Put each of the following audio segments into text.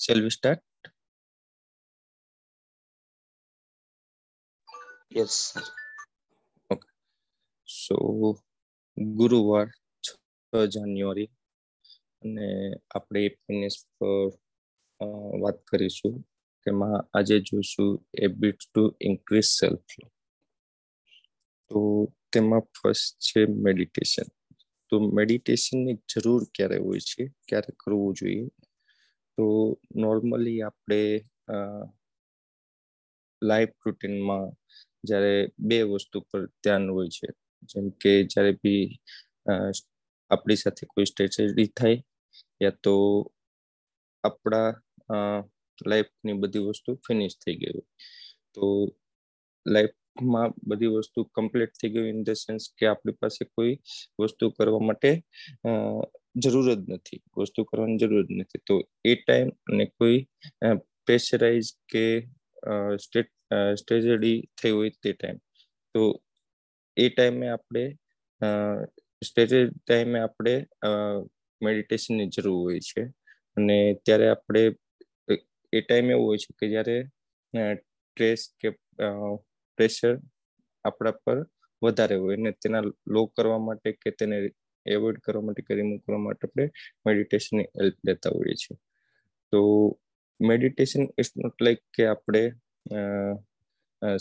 Shall we start? Yes, sir. સો ગુરુવાર છ જાન્યુઆરી અને આપણે ફિનિશ પર વાત કરીશું તેમાં આજે જોઈશું એબિટ ટુ ઇન્ક્રીઝ સેલ્ફ તો તેમાં ફર્સ્ટ છે મેડિટેશન તો મેડિટેશનની જરૂર ક્યારે હોય છે? ક્યારે કરવું જોઈએ? તો નોર્મલી આપણે લાઈફ રૂટીનમાં જ્યારે બે વસ્તુ પર ધ્યાન હોય છે. જેમ કે જ્યારે બી આપણી સાથે કોઈ સ્ટ્રેટેજી થાય યા તો આપણા લાઈફની બધી વસ્તુ ફિનિશ થઈ ગઈ હોય. તો લાઈફમાં બધી વસ્તુ કમ્પ્લીટ થઈ ગઈ ઇન ધ સેન્સ કે આપણી પાસે કોઈ વસ્તુ કરવા માટે જરૂર જ નથી, વસ્તુ કરવાની જરૂર જ નથી. તો એ ટાઈમ અને કોઈ પ્રેશરાઇઝ કે સ્ટેટ સ્ટ્રેજડી થઈ હોય તે ટાઈમ તો એ ટાઈમે આપણે સ્ટેજ ટાઈમે આપણે મેડિટેશનની જરૂર હોય છે. અને ત્યારે આપણે, એ ટાઈમ એવો હોય છે કે જ્યારે સ્ટ્રેસ કે પ્રેશર આપણા પર વધારે હોય ને તેના લો કરવા માટે કે તેને એવોઇડ કરવા માટે કે રિમૂવ કરવા માટે આપણે મેડિટેશનની હેલ્પ લેતા હોઈએ છીએ. તો મેડિટેશન ઇઝ નોટ લાઈક કે આપણે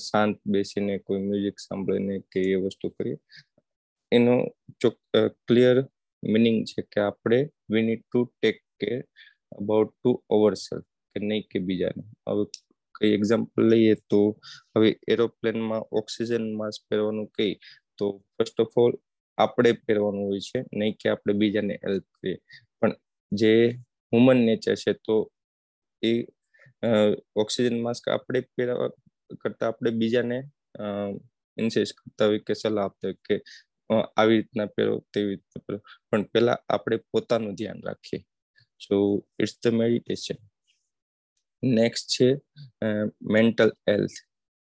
શાંત બેસીને કોઈ મ્યુઝિક સાંભળીને કે એ વસ્તુ કરીએ. એનો ચોક ક્લિયર મિનિંગ છે કે આપણે we need to take care about to our self કે નહીં કે બીજાને. હવે કઈ એક્ઝામ્પલ લઈએ તો, હવે એરોપ્લેનમાં ઓક્સિજન માસ્ક પહેરવાનું કહી તો ફર્સ્ટ ઓફ ઓલ આપણે પહેરવાનું હોય છે, નહીં કે આપણે બીજાને હેલ્પ કરીએ. પણ જે હ્યુમન નેચર છે, તો એ ઓક્સિજન માસ્ક આપણે પહેરવા કરતા આપણે બીજાને ઇન્સેસ કરતા હોય કે સલાહ આપતા હોય કે આવી રીતના પહેરો, તેવી રીતના પહેરો. પણ પહેલા આપણે પોતાનું ધ્યાન રાખીએ. So it's the meditation next છે મેન્ટલ હેલ્થ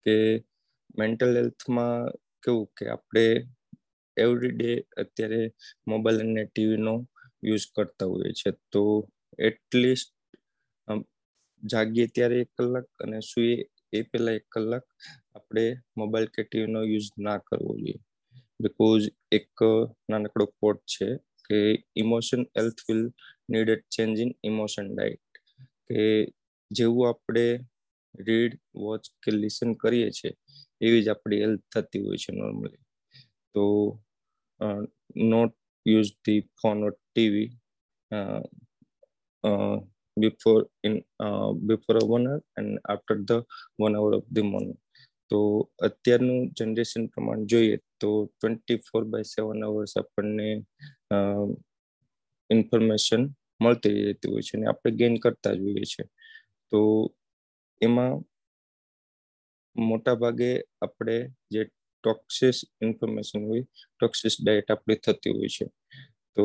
કે મેન્ટલ હેલ્થમાં કેવું કે આપણે એવરી ડે અત્યારે મોબાઈલ અને ટીવીનો યુઝ કરતા હોઈએ છીએ. તો એટલીસ્ટ જાગીએ ત્યારે એક કલાક અને સૂઈએ એ પહેલા એક કલાક આપણે મોબાઈલ કે ટીવીનો યુઝ ના કરવો જોઈએ. બિકોઝ એક નાનકડો કોટ છે કે emotion health will need a change in emotion diet કે જેવું આપણે રીડ વોચ કે લિસન કરીએ છીએ, એવી જ આપણી હેલ્થ થતી હોય છે નોર્મલી તો not use the phone or TV before in uh, before one hour and after the one hour of the morning. તો અત્યારનું જનરેશન પ્રમાણ જોઈએ તો twenty four by seven hours આપણને ઇન્ફોર્મેશન મળતી રહેતી હોય છે અને આપણે ગેઇન કરતા જ હોઈએ છીએ. તો એમાં મોટા ભાગે આપણે જે ટોક્સિસ ઇન્ફોર્મેશન હોય ટોક્સિસ ડાયટ આપણી થતી હોય છે. તો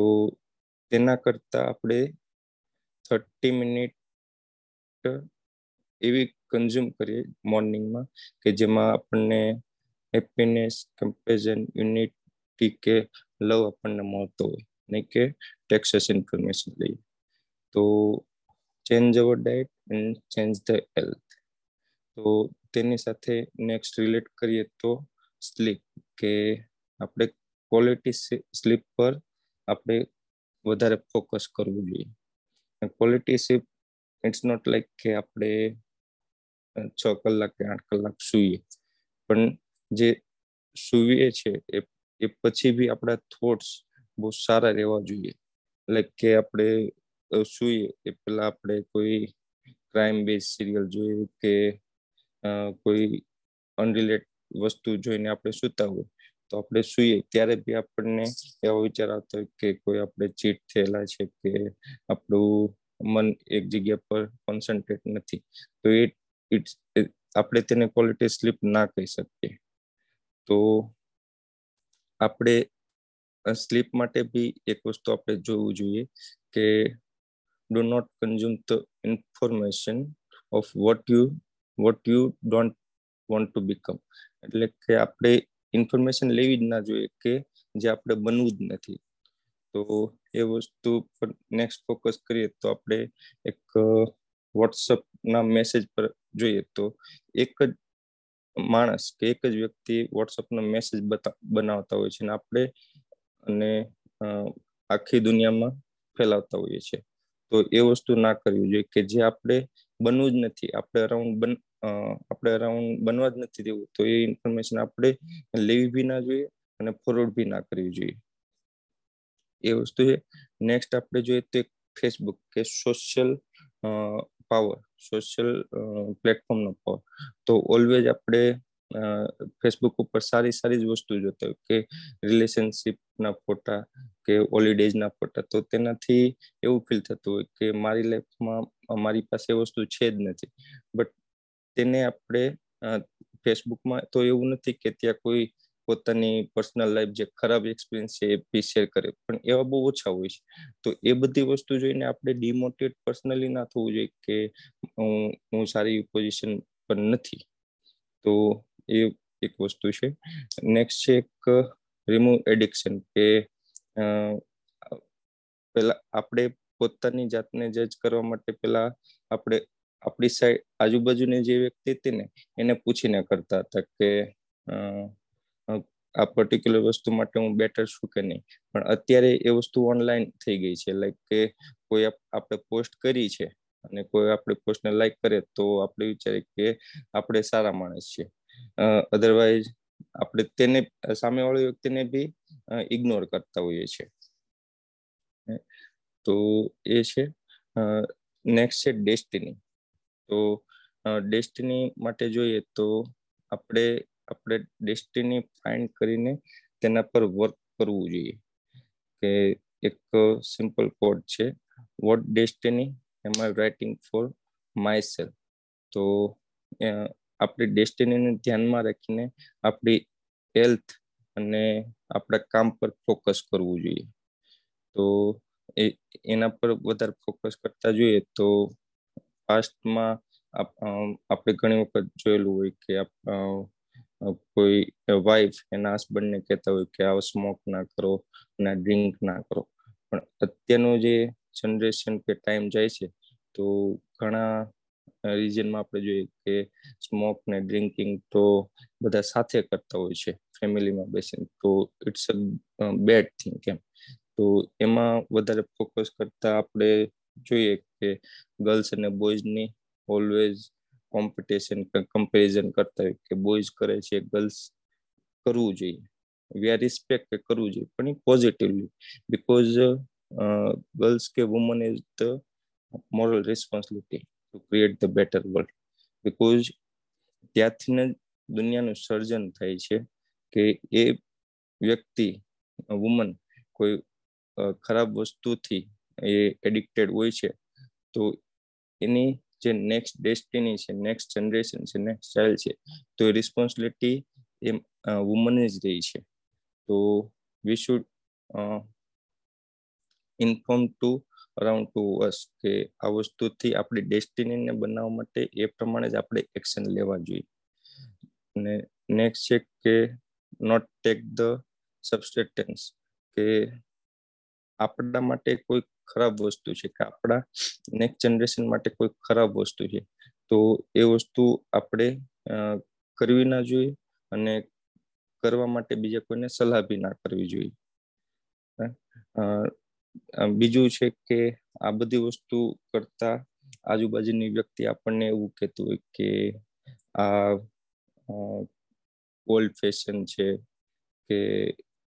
તેના કરતાં આપણે થર્ટી મિનિટ એવી કન્ઝ્યુમ કરીએ મોર્નિંગમાં કે જેમાં આપણને હેપીનેસ કમ્પેઝન યુનિટી કે લવ આપણને મળતો હોય નહીં કે ટેક્સસ ઇન્ફોર્મેશન લઈએ. તો change our diet and change the health તો તેની સાથે નેક્સ્ટ રિલેટ કરીએ તો સ્લીપ કે આપણે ક્વોલિટી સ્લીપ પર આપણે વધારે ફોકસ કરવું જોઈએ. Quality sleep it's not like કે આપણે છ કલાક કે આઠ કલાક સૂઈએ. પણ જે સૂઈએ છે એ એ પછી બી આપણા થોટ્સ બહુ સારા રહેવા જોઈએ. લાઈક કે આપણે સૂઈએ એ પહેલાં આપણે કોઈ ક્રાઇમ બેઝ સિરિયલ જોઈએ કે કોઈ અનરિલેટ વસ્તુ જોઈને આપણે સુતા હોય, તો આપણે સૂઈએ. ત્યારે બી આપણને એવો વિચાર આવતો હોય કે કોઈ આપણે ચીટ થયેલા છે કે આપણું મન એક જગ્યા પર કોન્સન્ટ્રેટ નથી, તો એ ઇટ્સ આપણે તેને ક્વોલિટી સ્લીપ ના કહી શકીએ. તો આપણે સ્લીપ માટે બી એક વસ્તુ આપણે જોવું જોઈએ કે do not consume the information of what you what you don't want to become એટલે કે આપણે ઇન્ફોર્મેશન લેવી જ ના જોઈએ કે જે આપણે બનવું જ નથી. તો એ વસ્તુ પર નેક્સ્ટ ફોકસ કરીએ તો આપણે એક વોટ્સઅપ ના મેસેજ પર જોઈએ તો એક જ માણસ કે એક જ વ્યક્તિ વોટ્સઅપનો મેસેજ બનાવતા હોય છે અને આપણે અને આખી દુનિયામાં ફેલાવતા હોઈએ છીએ. તો એ વસ્તુ ના કરવી જોઈએ કે જે આપણે બનવું જ નથી. આપણે અરાઉન્ડ આપણે અરાઉન્ડ બનવા જ નથી દેવું. તો એ ઇન્ફોર્મેશન આપણે લેવી બી ના જોઈએ અને ફોરવર્ડ બી ના કરવી જોઈએ. એ વસ્તુ છે. નેક્સ્ટ આપણે જોઈએ તો ફેસબુક કે સોશિયલ પાવર સોશિયલ પ્લેટફોર્મનો પાવર તો ઓલવેઝ આપણે ફેસબુક ઉપર સારી સારી જ વસ્તુ જોતા હોય કે રિલેશનશિપના ફોટા કે હોલિડેઝના ફોટા. તો તેનાથી એવું ફીલ થતું હોય કે મારી લાઈફમાં મારી પાસે વસ્તુ છે જ નથી. બટ તેને આપણે ફેસબુકમાં તો એવું નથી કે ત્યાં કોઈ પોતાની પર્સનલ લાઈફ જે ખરાબ એક્સપિરિયન્સ છે એ બી શેર કરે, પણ એવા બહુ ઓછા હોય છે. તો એ બધી વસ્તુ જોઈને આપણે ડિમોટિવેટ પર્સનલી ના થવું જોઈએ કે હું હું સારી પોઝિશન પર નથી. તો એ એક વસ્તુ છે. નેક્સ્ટ છે એક રિમૂવ એડિક્શન કે પેલા આપણે પોતાની જાતને જજ કરવા માટે પેલા આપણે આપણી સાઈડ આજુબાજુની જે વ્યક્તિ હતી ને, એને પૂછીને કરતા હતા કે આ પર્ટિક્યુલર વસ્તુ માટે હું બેટર છું કે નહીં? પણ અત્યારે એ વસ્તુ ઓનલાઈન થઈ ગઈ છે. લાઈક કે કોઈ આપણે પોસ્ટ કરી છે અને કોઈ આપણે પોસ્ટને લાઈક કરે તો આપણે વિચારીએ કે આપણે સારા માણસ છીએ. અધરવાઇઝ આપણે તેને, સામેવાળી વ્યક્તિને બી ઇગ્નોર કરતા હોઈએ છીએ. તો એ છે. નેક્સ્ટ છે ડેસ્ટિની તો ડેસ્ટિની માટે જોઈએ તો આપણે આપણે ડેસ્ટિની ફાઇન્ડ કરીને તેના પર વર્ક કરવું જોઈએ. કે એક સિમ્પલ કોડ છે what destiny am I writing for my self તો આપણી ડેસ્ટિનીને ધ્યાનમાં રાખીને આપણી હેલ્થ અને આપણા કામ પર ફોકસ કરવું જોઈએ. તો એના પર વધારે ફોકસ કરતા જોઈએ તો પાસ્ટમાં આપણે ઘણી વખત જોયેલું હોય કે કોઈ વાઈફ એના હસબન્ડને કહેતા હોય કે આવો સ્મોક ના કરો, ના ડ્રિંક ના કરો. પણ અત્યારનું જે જનરેશન કે ટાઈમ જાય છે, તો ઘણા રિજનમાં આપણે જોઈએ કે સ્મોક ને ડ્રિંકિંગ તો બધા સાથે કરતા હોય છે ફેમિલીમાં બેસીને. તો ઇટ્સ અ બેડ થિંગ કેમ તો એમાં વધારે ફોકસ કરતા આપણે જોઈએ કે ગર્લ્સ અને બોયઝની ઓલવેઝ કોમ્પિટિશન કમ્પેરિઝન કરતા હોય કે બોયઝ કરે છે ગર્લ્સ કરવું જોઈએ. વી આર રિસ્પેક્ટ કરવું જોઈએ, પણ એ પોઝિટિવલી બિકોઝ ગર્લ્સ કે woman is the moral responsibility to create the better world because ત્યાંથી દુનિયાનું સર્જન થાય છે કે એ વ્યક્તિ વુમન કોઈ ખરાબ વસ્તુથી એ એડિક્ટેડ હોય છે તો એની જે નેક્સ્ટ ડેસ્ટિની છે નેક્સ્ટ જનરેશન છે નેક્સ્ટ ચાઇલ્ડ છે, તો એ રિસ્પોન્સિબિલિટી એ વુમન જ રહી છે. તો we should inform to around to us કે આ વસ્તુથી આપણી ડેસ્ટિનીને બનાવવા માટે એ પ્રમાણે જ આપણે એક્શન લેવા જોઈએ. અને નેક્સ્ટ છે કે નોટ ટેક ધ સબસ્ટેટન્સ કે આપણા માટે કોઈ ખરાબ વસ્તુ છે કે આપણા નેક્સ્ટ જનરેશન માટે કોઈ ખરાબ વસ્તુ છે. તો એ વસ્તુ આપણે કરવી ના જોઈએ અને કરવા માટે બીજા કોઈને સલાહ બી ના કરવી જોઈએ. બીજું છે કે આ બધી વસ્તુ કરતા આજુબાજુની વ્યક્તિ આપણને એવું કહેતું હોય કે આ ઓલ્ડ ફેશન છે કે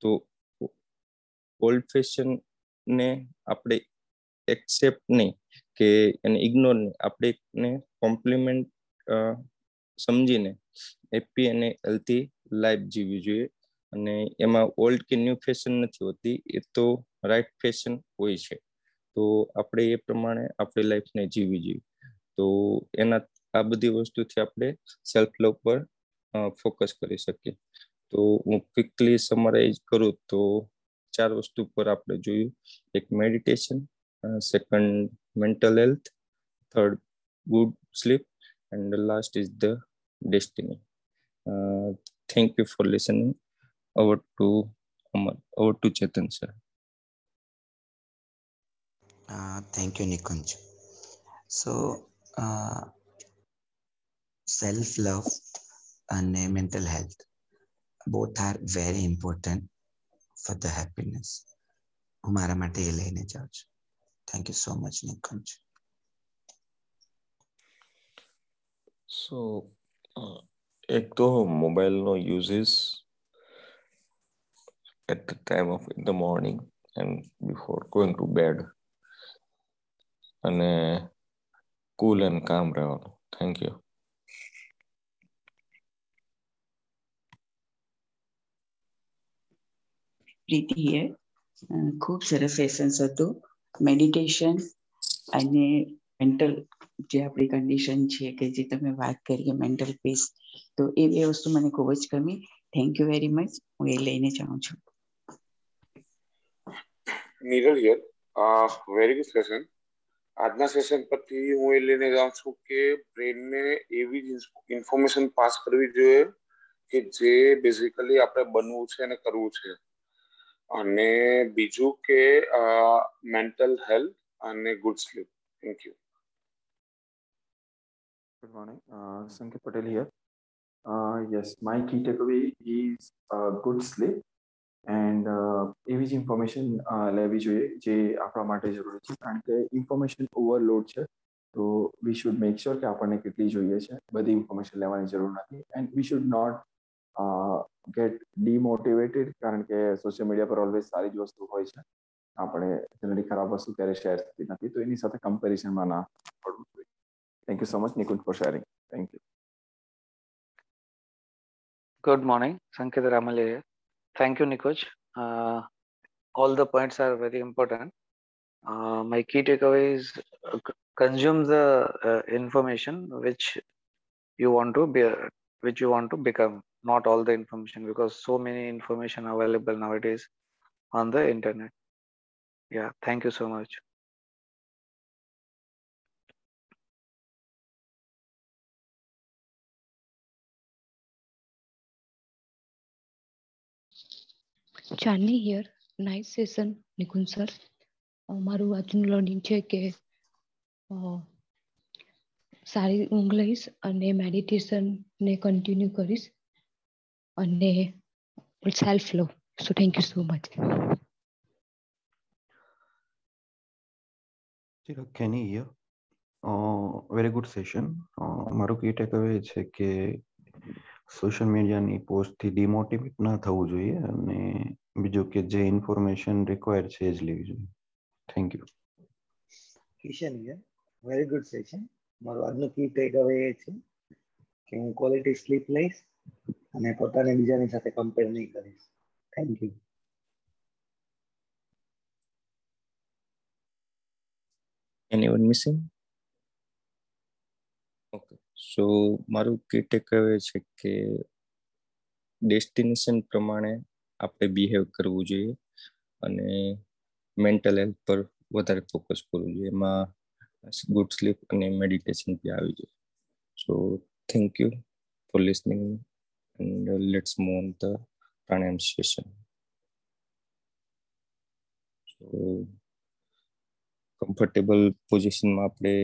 તો ઓલ્ડ ફેશન ને આપણે એક્સેપ્ટ નહીં કે એને ઇગ્નોર નહીં. આપણે એને કોમ્પ્લિમેન્ટ સમજીને હેપી અને હેલ્થી લાઈફ જીવવી જોઈએ. અને એમાં ઓલ્ડ કે ન્યૂ ફેશન નથી હોતી. એ તો રાઈટ ફેશન હોય છે. તો આપણે એ પ્રમાણે આપણી લાઈફને જીવવી જોઈએ. તો એના, આ બધી વસ્તુથી આપણે સેલ્ફ લવ પર ફોકસ કરી શકીએ. તો હું ક્વિકલી સમરાઈઝ કરું તો ચાર વસ્તુ પર આપણે જોયું. એક meditation second mental health third good sleep and last is the destiny thank you for listening over to Amar over to Chetan sir thank you Nikunj so self love અને mental health both are very important for the happiness હું મારા માટે એ લઈને જાઉં છું thank you so much Nikunj so એક તો મોબાઈલનો uses at the time of in the morning and before going to bed. અને કુલ એન્ડ કામ રહેવાનું થેન્ક યુ પ્રીતિએ ખૂબ સરસ સેશન્સ હતું. મેડિટેશન અને મેન્ટલ જે આપણી કન્ડિશન છે કે જે તમે વાત કરીએ મેન્ટલ પીસ તો એ બે વસ્તુ મને ખૂબ જ ગમી. થેન્ક યુ વેરી મચ હું એ લઈને જાઉં છું. Niral here very good session આજના સેશન પરથી હું એ લઈને જાઉં છું કે બ્રેનને એવી જ ઇન્ફોર્મેશન પાસ કરવી જોઈએ કે જે બેઝિકલી આપણે બનવું છે અને કરવું છે. અને બીજું કે મેન્ટલ હેલ્થ અને good sleep thank you good morning Sanket Patel here yes my key takeaway is good sleep and એવી જ ઇન્ફોર્મેશન લેવી જોઈએ જે આપણા માટે જરૂરી છે. કારણ કે ઇન્ફોર્મેશન ઓવરલોડ છે, તો વી શુડ મેક શ્યોર કે આપણને કેટલી જોઈએ છે. બધી ઇન્ફોર્મેશન લેવાની જરૂર નથી. And we should not get demotivated કારણ કે સોશિયલ મીડિયા પર ઓલવેઝ સારી જ વસ્તુ હોય છે આપણે જનરલી ખરાબ વસ્તુ ક્યારે શેર થતી નથી તો એની સાથે કમ્પેરિઝનમાં ના પડવું જોઈએ thank you so much Nikunj for sharing thank you good morning Sanket Ramle Thank you, Nikoj. Uh, all the points are very important. Uh, my key takeaway is uh, consume the uh, information which you want to be, which you want to become, not all the information, because so many information available nowadays on the internet. Yeah, thank you so much. Chandni here night session Nikunj sir મારું આજનું learning છે કે સારી ઊંઘ લઈશ અને મેડિટેશનને continue કરીશ અને self love so thank you so much Keni here very good session મારું કી ટેકઅવે છે કે સોશિયલ મીડિયાની પોસ્ટથી ડિમોટિવેટ ના થવું જોઈએ અને બીજું કે જે ઇન્ફોર્મેશન રિક્વાયર છે એ જ લેવી જોઈએ. Thank you Kishan very good session મારું આજનું કી ટેક અવે એ છે કે હું ક્વોલિટી સ્લીપ લઈશ અને પોતાને બીજાની સાથે કમ્પેર નહીં કરીશ. Thank you anyone missing okay so મારું કી ટેકઅવે છે કે ડેસ્ટિનેશન પ્રમાણે આપણે બિહેવ કરવું જોઈએ અને મેન્ટલ હેલ્થ પર વધારે ફોકસ કરવું જોઈએ. એમાં ગુડ સ્લીપ અને મેડિટેશન બી આવી જોઈએ so thank you for listening and let's move on the pranayama session so comfortable પોઝિશનમાં આપણે